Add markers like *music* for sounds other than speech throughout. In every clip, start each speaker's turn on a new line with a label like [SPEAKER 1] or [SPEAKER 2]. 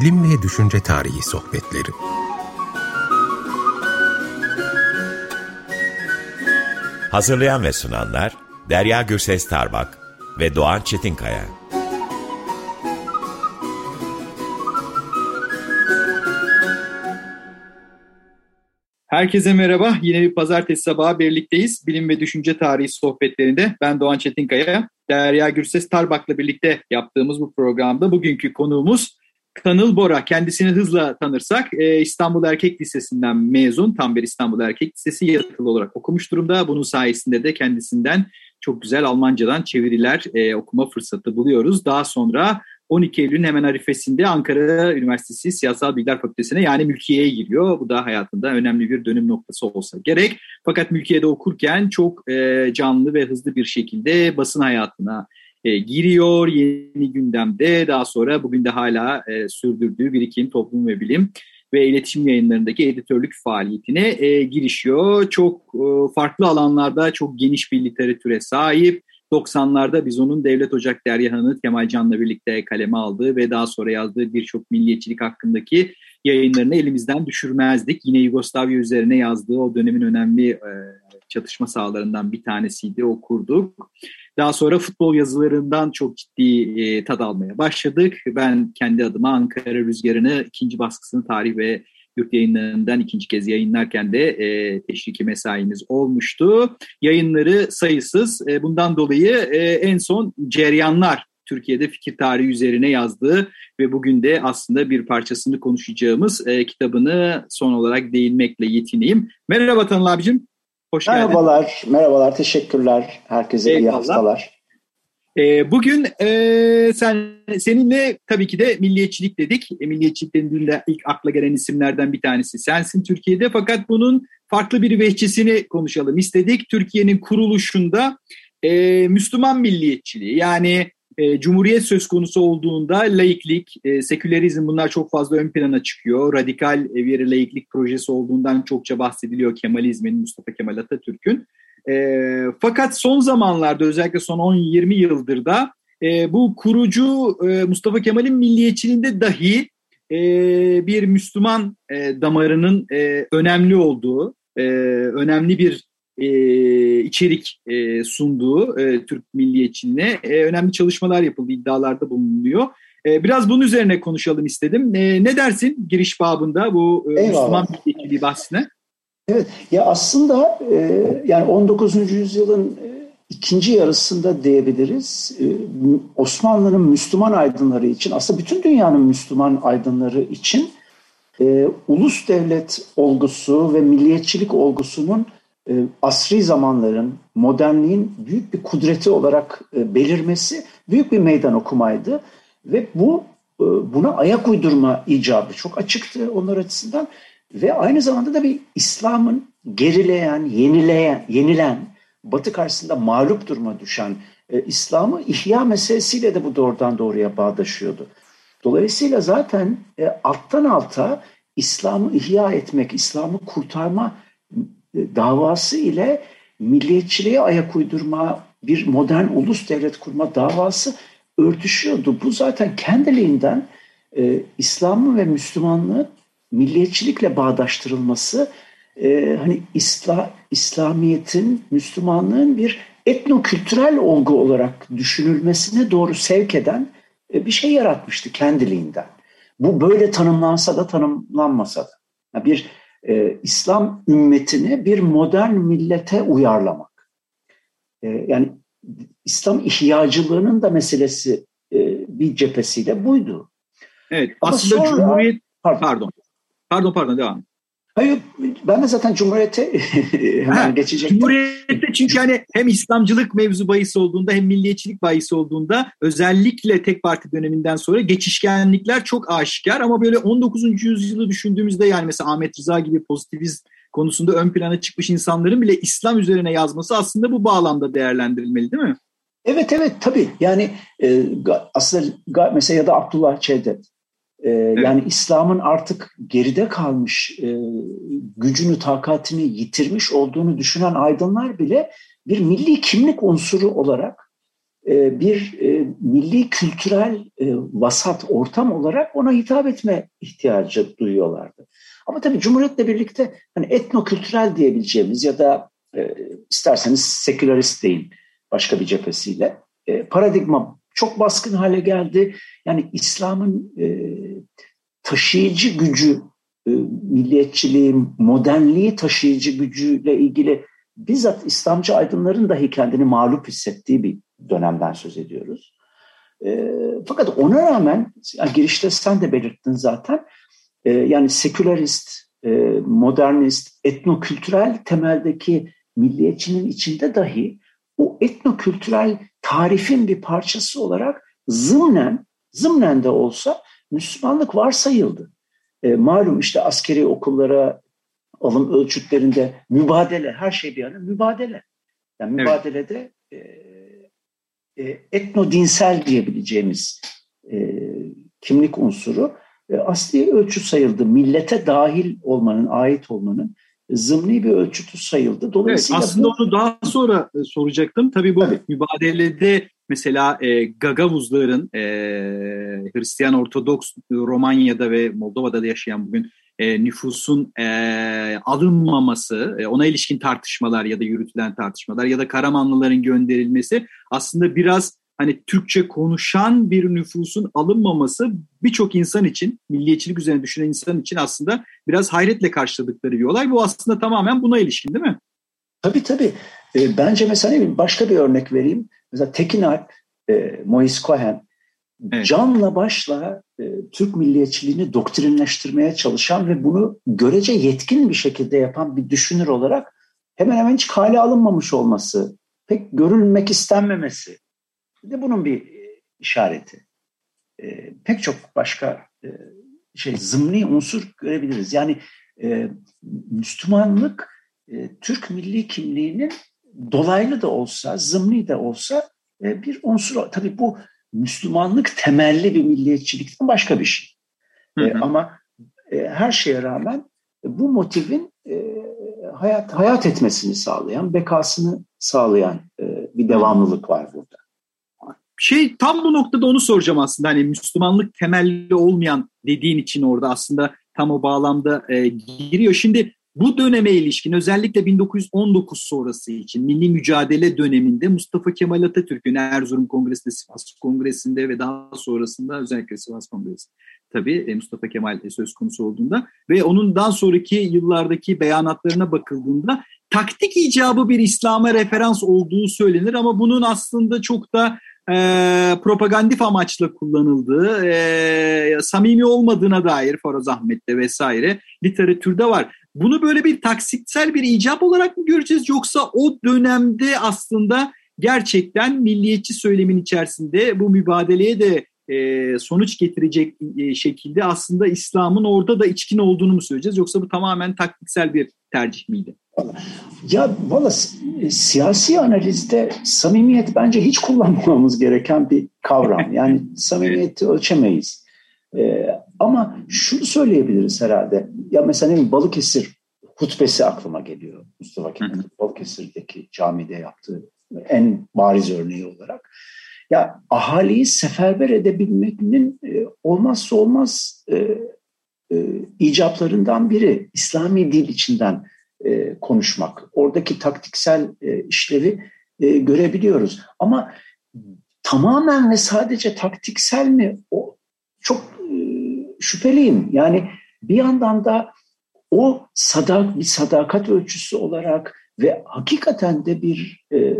[SPEAKER 1] Bilim ve Düşünce Tarihi Sohbetleri
[SPEAKER 2] Hazırlayan ve sunanlar Derya Gürses Tarbak ve Doğan Çetinkaya.
[SPEAKER 3] Herkese merhaba. Yine bir pazartesi sabahı birlikteyiz. Bilim ve Düşünce Tarihi sohbetlerinde ben Doğan Çetinkaya, Derya Gürses Tarbak'la birlikte yaptığımız bu programda bugünkü konuğumuz Kanıl Bora. Kendisini hızla tanırsak e, İstanbul Erkek Lisesi'nden mezun. Tam bir İstanbul Erkek Lisesi yatılı olarak okumuş durumda. Bunun sayesinde de kendisinden çok güzel Almancadan çeviriler e, okuma fırsatı buluyoruz. Daha sonra 12 Eylül'ün hemen arifesinde Ankara Üniversitesi Siyasal Bilgiler Fakültesine yani mülkiyeye giriyor. Bu da hayatında önemli bir dönüm noktası olsa gerek. Fakat mülkiyede okurken çok e, canlı ve hızlı bir şekilde basın hayatına e, giriyor. Yeni gündemde daha sonra bugün de hala e, sürdürdüğü birikim, toplum ve bilim ve iletişim yayınlarındaki editörlük faaliyetine e, girişiyor. Çok e, farklı alanlarda çok geniş bir literatüre sahip. 90'larda biz onun Devlet Ocak Deryahan'ı Kemal Can'la birlikte kaleme aldığı ve daha sonra yazdığı birçok milliyetçilik hakkındaki yayınlarını elimizden düşürmezdik. Yine Yugoslavya üzerine yazdığı o dönemin önemli e, çatışma sahalarından bir tanesiydi, okurduk. Daha sonra futbol yazılarından çok ciddi e, tad almaya başladık. Ben kendi adıma Ankara Rüzgarı'nı ikinci baskısını tarih ve yurt yayınlarından ikinci kez yayınlarken de e, teşviki mesaimiz olmuştu. Yayınları sayısız. E, bundan dolayı e, en son Ceryanlar Türkiye'de fikir tarihi üzerine yazdığı ve bugün de aslında bir parçasını konuşacağımız e, kitabını son olarak değinmekle yetineyim. Merhaba Tanıl abicim.
[SPEAKER 4] Hoş geldin. Merhabalar, merhabalar. Teşekkürler. Herkese Eyvallah. iyi haftalar.
[SPEAKER 3] E, bugün e, sen seninle tabii ki de milliyetçilik dedik. E, milliyetçilik denildiğinde ilk akla gelen isimlerden bir tanesi sensin Türkiye'de. Fakat bunun farklı bir vehçesini konuşalım istedik. Türkiye'nin kuruluşunda e, Müslüman milliyetçiliği yani e, cumhuriyet söz konusu olduğunda laiklik, e, sekülerizm bunlar çok fazla ön plana çıkıyor. Radikal bir laiklik projesi olduğundan çokça bahsediliyor Kemalizmin, Mustafa Kemal Atatürk'ün. E, fakat son zamanlarda özellikle son 10-20 yıldır da e, bu kurucu e, Mustafa Kemal'in milliyetçiliğinde dahi e, bir Müslüman e, damarının e, önemli olduğu, e, önemli bir e, içerik e, sunduğu e, Türk milliyetçiliğine e, önemli çalışmalar yapıldı, iddialarda bulunuyor. E, biraz bunun üzerine konuşalım istedim. E, ne dersin giriş babında bu e, Müslüman milliyetçiliği bahsine?
[SPEAKER 4] Evet, ya aslında e, yani 19. yüzyılın e, ikinci yarısında diyebiliriz. E, Osmanlı'nın Müslüman aydınları için, aslında bütün dünyanın Müslüman aydınları için e, ulus devlet olgusu ve milliyetçilik olgusunun asri zamanların, modernliğin büyük bir kudreti olarak e, belirmesi büyük bir meydan okumaydı. Ve bu e, buna ayak uydurma icabı çok açıktı onlar açısından. Ve aynı zamanda da bir İslam'ın gerileyen, yenileyen, yenilen, Batı karşısında mağlup duruma düşen e, İslam'ı ihya meselesiyle de bu doğrudan doğruya bağdaşıyordu. Dolayısıyla zaten e, alttan alta İslam'ı ihya etmek, İslam'ı kurtarma e, davası ile milliyetçiliğe ayak uydurma, bir modern ulus devlet kurma davası örtüşüyordu. Bu zaten kendiliğinden e, İslam'ın ve Müslümanlığın milliyetçilikle bağdaştırılması e, hani İsla, İslamiyet'in, Müslümanlığın bir etnokültürel olgu olarak düşünülmesine doğru sevk eden e, bir şey yaratmıştı kendiliğinden. Bu böyle tanımlansa da tanımlanmasa da. Yani bir e, İslam ümmetini bir modern millete uyarlamak. E, yani İslam ihtiyacılığının da meselesi e, bir cephesiyle buydu.
[SPEAKER 3] Evet Ama aslında sonra, Cumhuriyet pardon. pardon Pardon pardon devam.
[SPEAKER 4] Hayır ben de zaten Cumhuriyet'e *laughs* hemen geçecektim.
[SPEAKER 3] Cumhuriyet'te çünkü hani hem İslamcılık mevzu bahis olduğunda hem milliyetçilik bahis olduğunda özellikle tek parti döneminden sonra geçişkenlikler çok aşikar ama böyle 19. yüzyılı düşündüğümüzde yani mesela Ahmet Rıza gibi pozitivist konusunda ön plana çıkmış insanların bile İslam üzerine yazması aslında bu bağlamda değerlendirilmeli değil mi?
[SPEAKER 4] Evet evet tabii yani e, aslında mesela ya da Abdullah Cevdet ee, evet. Yani İslam'ın artık geride kalmış, e, gücünü, takatini yitirmiş olduğunu düşünen aydınlar bile bir milli kimlik unsuru olarak e, bir e, milli kültürel e, vasat ortam olarak ona hitap etme ihtiyacı duyuyorlardı. Ama tabii Cumhuriyet'le birlikte hani etnokültürel diyebileceğimiz ya da isterseniz sekülerist deyin başka bir cephesiyle paradigma çok baskın hale geldi. Yani İslam'ın taşıyıcı gücü, milliyetçiliğin, modernliği taşıyıcı gücüyle ilgili bizzat İslamcı aydınların dahi kendini mağlup hissettiği bir dönemden söz ediyoruz. E, fakat ona rağmen yani girişte sen de belirttin zaten e, yani sekülerist, e, modernist, etnokültürel temeldeki milliyetçinin içinde dahi o etnokültürel tarifin bir parçası olarak zımnen, zımnen de olsa Müslümanlık varsayıldı. E, malum işte askeri okullara alım ölçütlerinde mübadele, her şey bir yana mübadele. Yani mübadelede evet. e, e, etnodinsel diyebileceğimiz e, kimlik unsuru e, asli ölçü sayıldı. Millete dahil olmanın, ait olmanın zımni bir ölçütü sayıldı.
[SPEAKER 3] Dolayısıyla evet, aslında bu... onu daha sonra e, soracaktım. Tabii bu evet. mübadelede mesela e, Gagavuzların e, Hristiyan Ortodoks Romanya'da ve Moldova'da da yaşayan bugün e, nüfusun e, alınmaması, e, ona ilişkin tartışmalar ya da yürütülen tartışmalar ya da Karamanlıların gönderilmesi aslında biraz hani Türkçe konuşan bir nüfusun alınmaması birçok insan için, milliyetçilik üzerine düşünen insan için aslında biraz hayretle karşıladıkları bir olay. Bu aslında tamamen buna ilişkin değil mi?
[SPEAKER 4] Tabii tabii. E, bence mesela başka bir örnek vereyim. Mesela Tekin Alp, e, Mois Cohen Evet. Canla başla e, Türk milliyetçiliğini doktrinleştirmeye çalışan ve bunu görece yetkin bir şekilde yapan bir düşünür olarak hemen hemen hiç kale alınmamış olması, pek görülmek istenmemesi de bunun bir e, işareti. E, pek çok başka e, şey zımni unsur görebiliriz. Yani e, Müslümanlık e, Türk milli kimliğinin dolaylı da olsa, zımni de olsa e, bir unsur. Tabii bu Müslümanlık temelli bir milliyetçilikten başka bir şey. Hı hı. E, ama e, her şeye rağmen e, bu motivin e, hayat hayat etmesini sağlayan, bekasını sağlayan e, bir devamlılık var burada.
[SPEAKER 3] Şey tam bu noktada onu soracağım aslında hani Müslümanlık temelli olmayan dediğin için orada aslında tam o bağlamda e, giriyor. Şimdi bu döneme ilişkin özellikle 1919 sonrası için milli mücadele döneminde Mustafa Kemal Atatürk'ün Erzurum Kongresi'nde, Sivas Kongresi'nde ve daha sonrasında özellikle Sivas Kongresi tabii e, Mustafa Kemal söz konusu olduğunda ve onun daha sonraki yıllardaki beyanatlarına bakıldığında taktik icabı bir İslam'a referans olduğu söylenir ama bunun aslında çok da e, propagandif amaçla kullanıldığı, e, samimi olmadığına dair Faroz Ahmet'te vesaire literatürde var. Bunu böyle bir taksitsel bir icap olarak mı göreceğiz yoksa o dönemde aslında gerçekten milliyetçi söylemin içerisinde bu mübadeleye de e, sonuç getirecek e, şekilde aslında İslam'ın orada da içkin olduğunu mu söyleyeceğiz yoksa bu tamamen taktiksel bir tercih miydi?
[SPEAKER 4] Ya valla siyasi analizde samimiyet bence hiç kullanmamamız gereken bir kavram. *laughs* Yani samimiyeti ölçemeyiz. Ee, ama şunu söyleyebiliriz herhalde. Ya mesela Balıkesir hutbesi aklıma geliyor. Mustafa Kemal Balıkesir'deki camide yaptığı en bariz örneği olarak. Ya ahaliyi seferber edebilmenin e, olmazsa olmaz e, e, icaplarından biri İslami dil içinden e, konuşmak. Oradaki taktiksel e, işlevi e, görebiliyoruz. Ama tamamen ve sadece taktiksel mi? O çok e, şüpheliyim. Yani bir yandan da o sadak bir sadakat ölçüsü olarak ve hakikaten de bir e,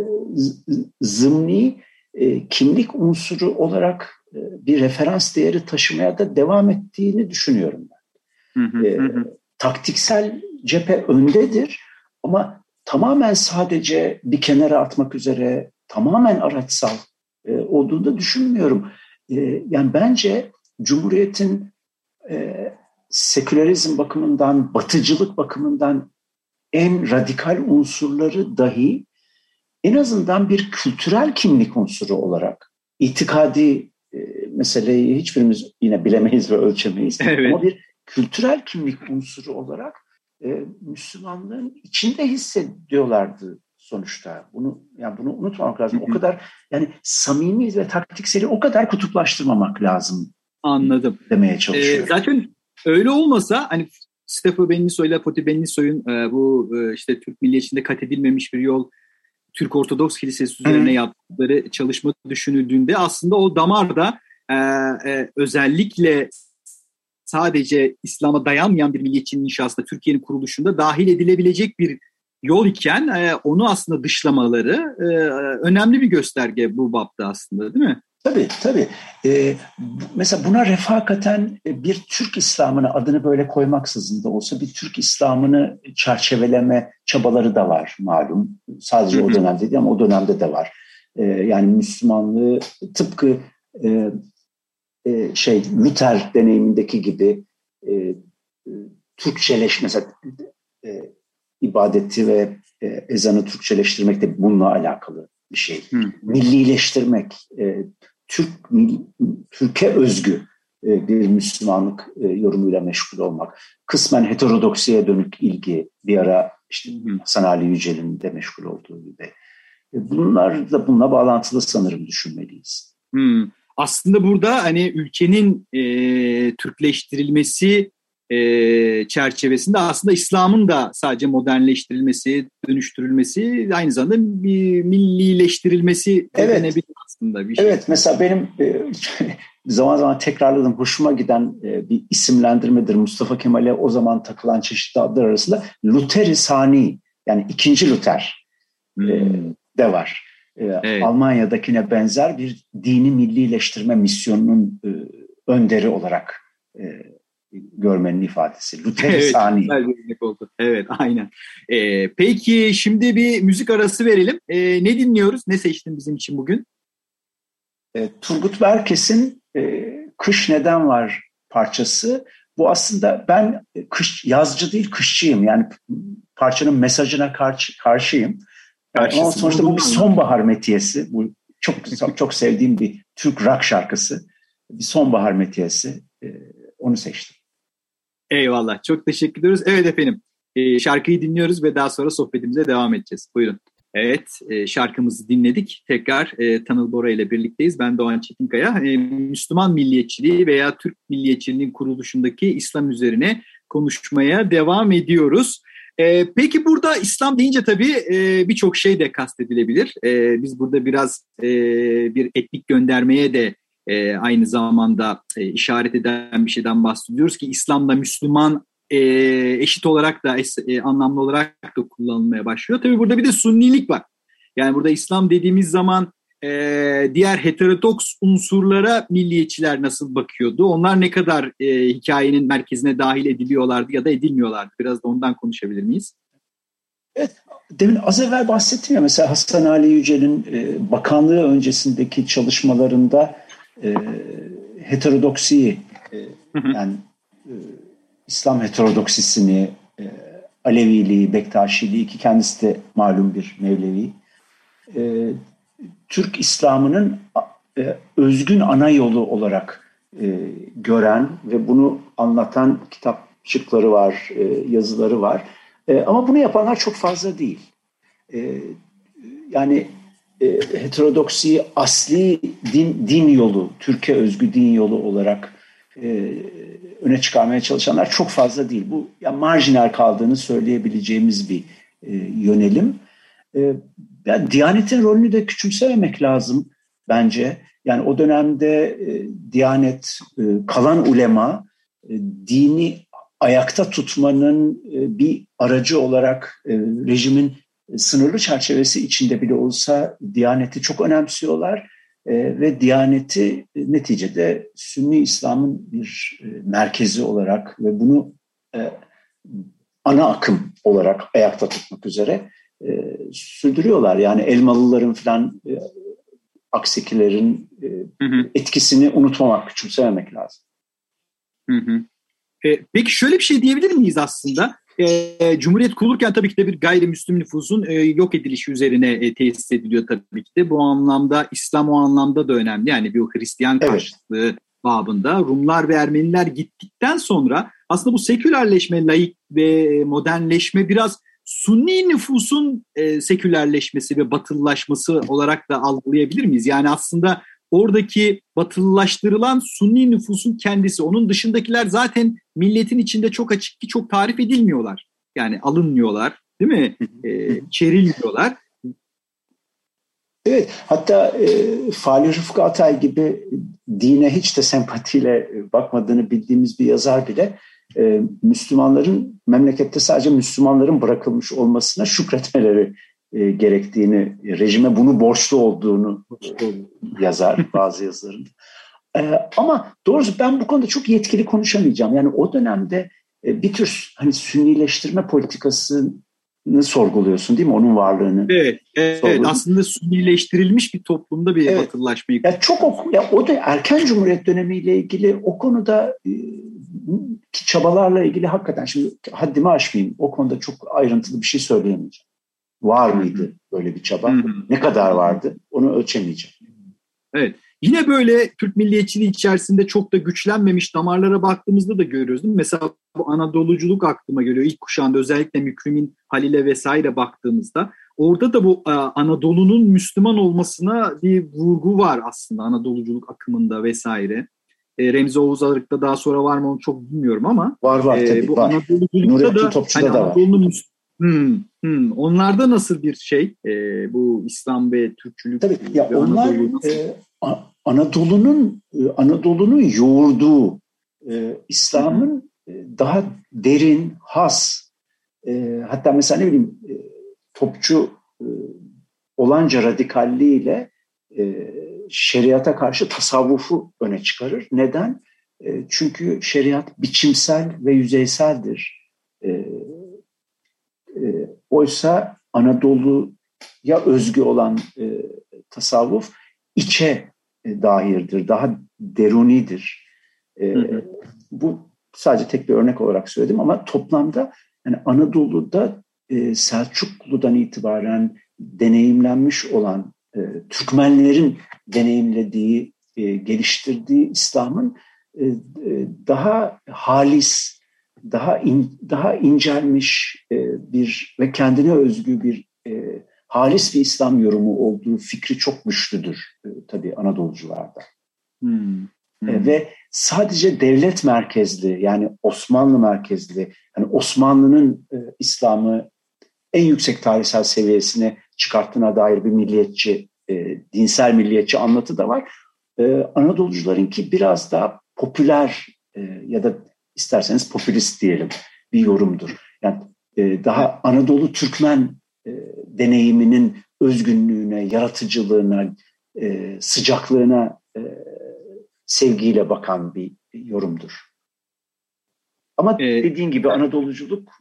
[SPEAKER 4] zımni e, kimlik unsuru olarak e, bir referans değeri taşımaya da devam ettiğini düşünüyorum ben. Hı hı, e, hı. Taktiksel cephe öndedir ama tamamen sadece bir kenara atmak üzere tamamen araçsal e, olduğunu da düşünmüyorum. E, yani bence Cumhuriyet'in e, sekülerizm bakımından, batıcılık bakımından en radikal unsurları dahi en azından bir kültürel kimlik unsuru olarak itikadi e, meseleyi hiçbirimiz yine bilemeyiz ve ölçemeyiz. Evet. Ama bir kültürel kimlik unsuru olarak e, Müslümanlığın içinde hissediyorlardı sonuçta. Bunu yani bunu unutmamak lazım. O kadar yani samimi ve taktikseli o kadar kutuplaştırmamak lazım.
[SPEAKER 3] Anladım.
[SPEAKER 4] Demeye çalışıyorum.
[SPEAKER 3] Ee, zaten öyle olmasa hani Stefano Benniso ile Poti Benniso'nun e, bu e, işte Türk milliyetçinde kat edilmemiş bir yol Türk Ortodoks Kilisesi üzerine Hı. yaptıkları çalışma düşünüldüğünde aslında o damarda e, e, özellikle sadece İslam'a dayanmayan bir milliyetçinin inşasında Türkiye'nin kuruluşunda dahil edilebilecek bir yol iken e, onu aslında dışlamaları e, önemli bir gösterge bu bapta aslında değil mi?
[SPEAKER 4] Tabii tabii. Ee, mesela buna refakaten bir Türk İslam'ını adını böyle koymaksızın da olsa bir Türk İslam'ını çerçeveleme çabaları da var malum. Sadece o dönemde değil ama o dönemde de var. Ee, yani Müslümanlığı tıpkı e, e, şey Luther deneyimindeki gibi e, e, Türkçeleş mesela e, ibadeti ve e, ezanı Türkçeleştirmek de bununla alakalı bir şey. Hı. Millileştirmek, e, Türk Türkiye özgü e, bir Müslümanlık e, yorumuyla meşgul olmak. Kısmen heterodoksiye dönük ilgi bir ara işte Hasan Ali Yücel'in de meşgul olduğu gibi. E, bunlar da bununla bağlantılı sanırım düşünmeliyiz.
[SPEAKER 3] Hmm. Aslında burada hani ülkenin e, Türkleştirilmesi e, çerçevesinde aslında İslam'ın da sadece modernleştirilmesi, dönüştürülmesi aynı zamanda bir millileştirilmesi
[SPEAKER 4] evet. aslında bir şey. Evet mesela benim e, *laughs* zaman zaman tekrarladığım hoşuma giden e, bir isimlendirmedir Mustafa Kemal'e o zaman takılan çeşitli adlar arasında Luteri Sani yani ikinci Luther e, hmm. e, de var. E, evet. Almanya'dakine benzer bir dini millileştirme misyonunun e, önderi olarak e, görmenin ifadesi. Luther evet,
[SPEAKER 3] oldu. Evet, aynen. Ee, peki şimdi bir müzik arası verelim. Ee, ne dinliyoruz? Ne seçtin bizim için bugün?
[SPEAKER 4] E, Turgut Berkes'in e, Kış Neden Var parçası. Bu aslında ben kış yazcı değil kışçıyım. Yani parçanın mesajına karşı karşıyım. Yani ama sonuçta bu bir sonbahar metiyesi. Bu çok çok sevdiğim bir Türk rock şarkısı. Bir sonbahar metiyesi. E, onu seçtim.
[SPEAKER 3] Eyvallah. Çok teşekkür ediyoruz. Evet efendim. E, şarkıyı dinliyoruz ve daha sonra sohbetimize devam edeceğiz. Buyurun. Evet, e, şarkımızı dinledik. Tekrar e, Tanıl Bora ile birlikteyiz. Ben Doğan Çetinkaya. E, Müslüman milliyetçiliği veya Türk milliyetçiliğinin kuruluşundaki İslam üzerine konuşmaya devam ediyoruz. E, peki burada İslam deyince tabii e, birçok şey de kastedilebilir. E, biz burada biraz e, bir etnik göndermeye de e, aynı zamanda e, işaret eden bir şeyden bahsediyoruz ki İslam'da Müslüman e, eşit olarak da e, anlamlı olarak da kullanılmaya başlıyor. Tabii burada bir de sunnilik var. Yani burada İslam dediğimiz zaman e, diğer heterodoks unsurlara milliyetçiler nasıl bakıyordu? Onlar ne kadar e, hikayenin merkezine dahil ediliyorlardı ya da edilmiyorlardı? Biraz da ondan konuşabilir miyiz?
[SPEAKER 4] Evet, demin az evvel bahsettim ya mesela Hasan Ali Yücel'in e, bakanlığı öncesindeki çalışmalarında e, heterodoksiyi e, yani e, İslam heterodoksisini e, Aleviliği, Bektaşiliği ki kendisi de malum bir Mevlevi. E, Türk İslam'ının e, özgün ana yolu olarak e, gören ve bunu anlatan kitapçıkları var, e, yazıları var. Ama bunu yapanlar çok fazla değil. Yani heterodoksiyi asli din, din yolu, Türkiye özgü din yolu olarak öne çıkarmaya çalışanlar çok fazla değil. Bu ya marjinal kaldığını söyleyebileceğimiz bir yönelim. Yani Diyanet'in rolünü de küçümsememek lazım bence. Yani o dönemde e, Diyanet, e, kalan ulema e, dini ayakta tutmanın e, bir aracı olarak e, rejimin sınırlı çerçevesi içinde bile olsa Diyaneti çok önemsiyorlar e, ve Diyaneti neticede Sünni İslam'ın bir e, merkezi olarak ve bunu e, ana akım olarak ayakta tutmak üzere e, sürdürüyorlar. Yani Elmalıların falan e, Aksikilerin e, hı hı. etkisini unutmamak, küçümsememek lazım.
[SPEAKER 3] Hı hı. E, peki şöyle bir şey diyebilir miyiz aslında? E, Cumhuriyet kurulurken tabii ki de bir gayrimüslim nüfusun e, yok edilişi üzerine e, tesis ediliyor tabii ki de. Bu anlamda İslam o anlamda da önemli. Yani bir Hristiyan karşıtlığı evet. babında Rumlar ve Ermeniler gittikten sonra aslında bu sekülerleşme, laik ve modernleşme biraz Sunni nüfusun e, sekülerleşmesi ve batılılaşması olarak da algılayabilir miyiz? Yani aslında oradaki batılılaştırılan Sunni nüfusun kendisi. Onun dışındakiler zaten milletin içinde çok açık ki çok tarif edilmiyorlar. Yani alınmıyorlar değil mi? E, çerilmiyorlar.
[SPEAKER 4] Evet, hatta e, Fali Rıfkı Atay gibi dine hiç de sempatiyle bakmadığını bildiğimiz bir yazar bile e, Müslümanların memlekette sadece Müslümanların bırakılmış olmasına şükretmeleri e, gerektiğini, rejime bunu borçlu olduğunu yazar bazı yazılarında. E, ama doğrusu ben bu konuda çok yetkili konuşamayacağım. Yani o dönemde e, bir tür hani sünnileştirme politikası sorguluyorsun değil mi? Onun varlığını.
[SPEAKER 3] Evet, evet aslında sünnileştirilmiş bir toplumda bir evet. batılılaşmayı.
[SPEAKER 4] Ya çok o, ya o da erken cumhuriyet dönemiyle ilgili o konuda e, çabalarla ilgili hakikaten şimdi haddimi aşmayayım. O konuda çok ayrıntılı bir şey söyleyemeyeceğim. Var mıydı böyle bir çaba? Ne kadar vardı? Onu ölçemeyeceğim.
[SPEAKER 3] Evet. Yine böyle Türk milliyetçiliği içerisinde çok da güçlenmemiş damarlara baktığımızda da görüyoruz değil mi? Mesela bu Anadoluculuk aklıma geliyor. İlk kuşağında özellikle Mükrimin, Halil'e vesaire baktığımızda orada da bu e, Anadolu'nun Müslüman olmasına bir vurgu var aslında Anadoluculuk akımında vesaire. E, Remzi Oğuz Arık'ta daha sonra var mı onu çok bilmiyorum ama
[SPEAKER 4] var var e, tabii bu var. Anadoluculukta da hani Anadolu'nun
[SPEAKER 3] Hmm, hmm. Onlarda nasıl bir şey e, bu İslam ve Türkçülük?
[SPEAKER 4] Tabii ya onlar e, Anadolu'nun e, Anadolu'nun yoğurduğu e, İslam'ın e, daha derin, has e, hatta mesela ne bileyim e, topçu e, olanca radikalliğiyle e, şeriata karşı tasavvufu öne çıkarır. Neden? E, çünkü şeriat biçimsel ve yüzeyseldir. E, e, oysa Anadolu'ya özgü olan e, tasavvuf içe e, dahirdir, daha derunidir. E, hı hı. Bu sadece tek bir örnek olarak söyledim ama toplamda yani Anadolu'da e, Selçuklu'dan itibaren deneyimlenmiş olan e, Türkmenlerin deneyimlediği, e, geliştirdiği İslam'ın e, daha halis, daha in, daha incelmiş e, bir ve kendine özgü bir e, halis bir İslam yorumu olduğu fikri çok güçlüdür e, tabii Anadolucularda. Hmm. Hmm. Ve sadece devlet merkezli yani Osmanlı merkezli, yani Osmanlı'nın e, İslam'ı en yüksek tarihsel seviyesine çıkarttığına dair bir milliyetçi, e, dinsel milliyetçi anlatı da var. E, Anadolucularınki biraz daha popüler e, ya da isterseniz popülist diyelim bir yorumdur. Yani e, daha Anadolu Türkmen e, deneyiminin özgünlüğüne, yaratıcılığına, e, sıcaklığına e, sevgiyle bakan bir yorumdur. Ama ee, dediğin gibi Anadoluculuk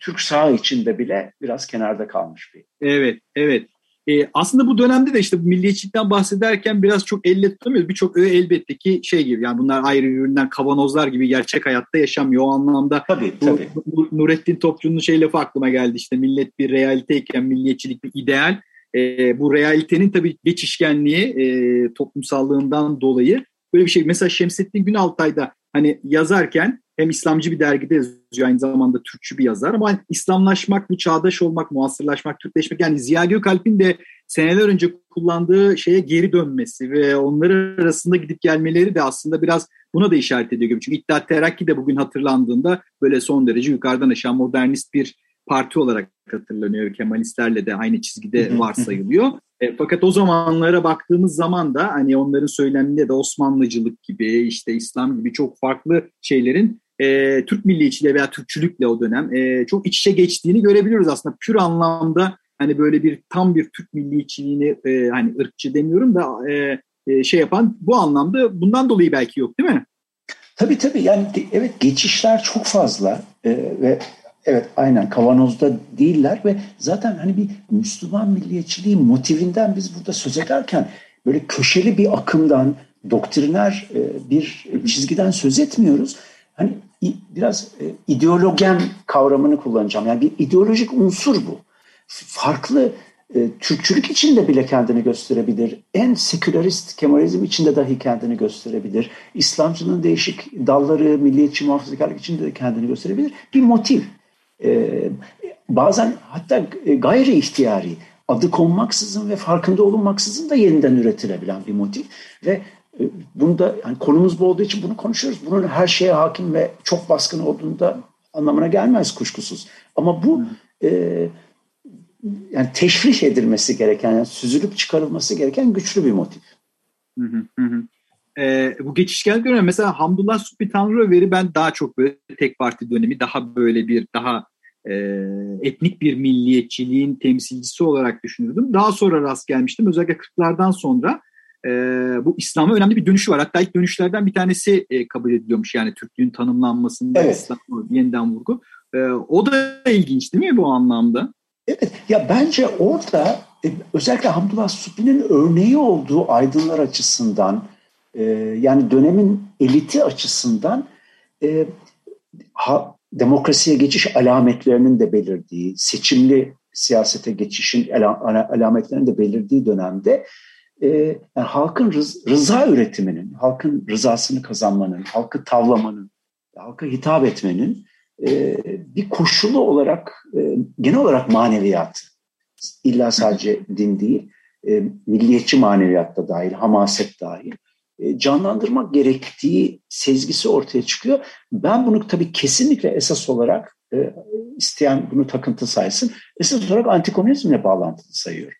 [SPEAKER 4] Türk sağı içinde bile biraz kenarda kalmış bir.
[SPEAKER 3] Evet, evet. E, aslında bu dönemde de işte bu milliyetçilikten bahsederken biraz çok elle tutamıyoruz. Birçok öğe elbette ki şey gibi yani bunlar ayrı üründen kavanozlar gibi gerçek hayatta yaşamıyor. O anlamda
[SPEAKER 4] tabii, tabii.
[SPEAKER 3] Bu, Nurettin Topçu'nun şey lafı aklıma geldi işte millet bir realiteyken milliyetçilik bir ideal. E, bu realitenin tabii geçişkenliği e, toplumsallığından dolayı böyle bir şey. Mesela Şemsettin Günaltay'da hani yazarken hem İslamcı bir dergide yazıyor aynı zamanda Türkçü bir yazar ama İslamlaşmak, bu çağdaş olmak, muasırlaşmak, Türkleşmek yani Ziya Gökalp'in de seneler önce kullandığı şeye geri dönmesi ve onlar arasında gidip gelmeleri de aslında biraz buna da işaret ediyor gibi. Çünkü İttihat Terakki de bugün hatırlandığında böyle son derece yukarıdan aşağı modernist bir parti olarak hatırlanıyor. Kemalistlerle de aynı çizgide varsayılıyor. E, fakat o zamanlara baktığımız zaman da hani onların söyleminde de Osmanlıcılık gibi işte İslam gibi çok farklı şeylerin e, Türk milliyetçiliği veya Türkçülükle o dönem e, çok iç içe geçtiğini görebiliyoruz aslında. Pür anlamda hani böyle bir tam bir Türk milliyetçiliğini e, hani ırkçı demiyorum da e, e, şey yapan bu anlamda bundan dolayı belki yok değil mi?
[SPEAKER 4] Tabii tabii yani evet geçişler çok fazla e, ve evet aynen kavanozda değiller ve zaten hani bir Müslüman milliyetçiliği motivinden biz burada söz ederken böyle köşeli bir akımdan doktriner e, bir çizgiden söz etmiyoruz. Hani biraz e, ideologen kavramını kullanacağım. Yani bir ideolojik unsur bu. Farklı e, Türkçülük içinde bile kendini gösterebilir. En sekülerist Kemalizm içinde dahi kendini gösterebilir. İslamcılığın değişik dalları, milliyetçi muhafazakarlık içinde de kendini gösterebilir. Bir motiv. E, bazen hatta gayri ihtiyari adı konmaksızın ve farkında olunmaksızın da yeniden üretilebilen bir motif ve e, bunda yani konumuz bu olduğu için bunu konuşuyoruz. Bunun her şeye hakim ve çok baskın olduğunda anlamına gelmez kuşkusuz. Ama bu e, yani teşrih edilmesi gereken, yani süzülüp çıkarılması gereken güçlü bir motif. Hı hı
[SPEAKER 3] hı. E, bu geçişkenlik dönemi mesela Hamdullah Subhi Tanrıveri ben daha çok böyle tek parti dönemi daha böyle bir daha e, etnik bir milliyetçiliğin temsilcisi olarak düşünürdüm. Daha sonra rast gelmiştim. Özellikle 40'lardan sonra e, bu İslam'a önemli bir dönüşü var. Hatta ilk dönüşlerden bir tanesi e, kabul ediliyormuş. Yani Türklüğün tanımlanmasında evet. İslam'a yeniden vurgu. E, o da ilginç değil mi bu anlamda?
[SPEAKER 4] Evet. Ya bence orada e, özellikle Hamdullah Supi'nin örneği olduğu aydınlar açısından e, yani dönemin eliti açısından e, ha, demokrasiye geçiş alametlerinin de belirdiği, seçimli siyasete geçişin alametlerinin de belirdiği dönemde e, yani halkın rız, rıza üretiminin, halkın rızasını kazanmanın, halkı tavlamanın, halka hitap etmenin e, bir koşulu olarak e, genel olarak maneviyat, illa sadece din değil, e, milliyetçi maneviyat da dahil, hamaset dahil canlandırmak gerektiği sezgisi ortaya çıkıyor. Ben bunu tabii kesinlikle esas olarak e, isteyen bunu takıntı saysın. Esas olarak antikomünizmle bağlantılı sayıyorum.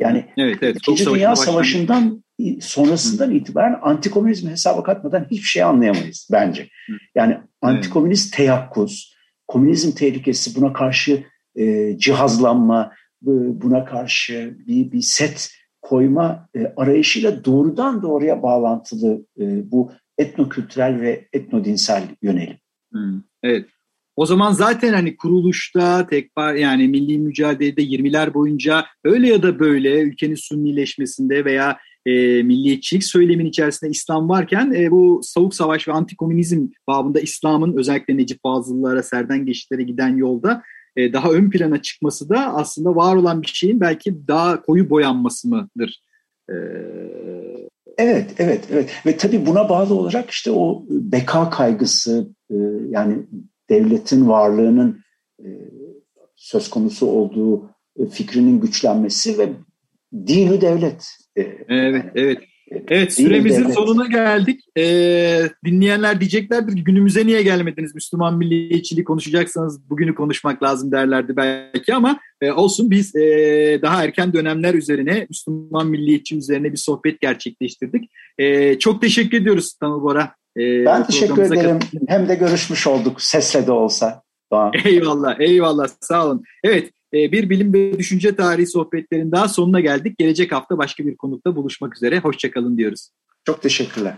[SPEAKER 4] Yani evet, evet. İkinci Dünya Savaşı'ndan sonrasından Hı. itibaren antikomünizmi hesaba katmadan hiçbir şey anlayamayız bence. Yani antikomünist teyakkuz, komünizm tehlikesi buna karşı e, cihazlanma, buna karşı bir, bir set koyma e, arayışıyla doğrudan doğruya bağlantılı e, bu etnokültürel ve etnodinsel yönelim.
[SPEAKER 3] Hmm, evet. O zaman zaten hani kuruluşta tekrar yani milli mücadelede 20'ler boyunca öyle ya da böyle ülkenin sunnileşmesinde veya e, milliyetçilik söylemin içerisinde İslam varken e, bu soğuk savaş ve antikomünizm babında İslam'ın özellikle Necip Fazıl'lara, Serden Geçitlere giden yolda e, daha ön plana çıkması da aslında var olan bir şeyin belki daha koyu boyanması mıdır?
[SPEAKER 4] E, evet, evet, evet. Ve tabii buna bağlı olarak işte o beka kaygısı e, yani devletin varlığının söz konusu olduğu fikrinin güçlenmesi ve dini devlet.
[SPEAKER 3] Evet, yani, evet. Evet süremizin devlet. sonuna geldik. Ee, dinleyenler diyeceklerdir günümüze niye gelmediniz Müslüman milliyetçiliği konuşacaksanız bugünü konuşmak lazım derlerdi belki ama e, olsun biz e, daha erken dönemler üzerine Müslüman milliyetçi üzerine bir sohbet gerçekleştirdik. E, çok teşekkür ediyoruz Tanıl Bora.
[SPEAKER 4] E, ben teşekkür ederim. Katıldım. Hem de görüşmüş olduk sesle de olsa.
[SPEAKER 3] Doğan. Eyvallah eyvallah sağ olun. Evet bir bilim ve düşünce tarihi sohbetlerin daha sonuna geldik. Gelecek hafta başka bir konukta buluşmak üzere. Hoşçakalın diyoruz.
[SPEAKER 4] Çok teşekkürler.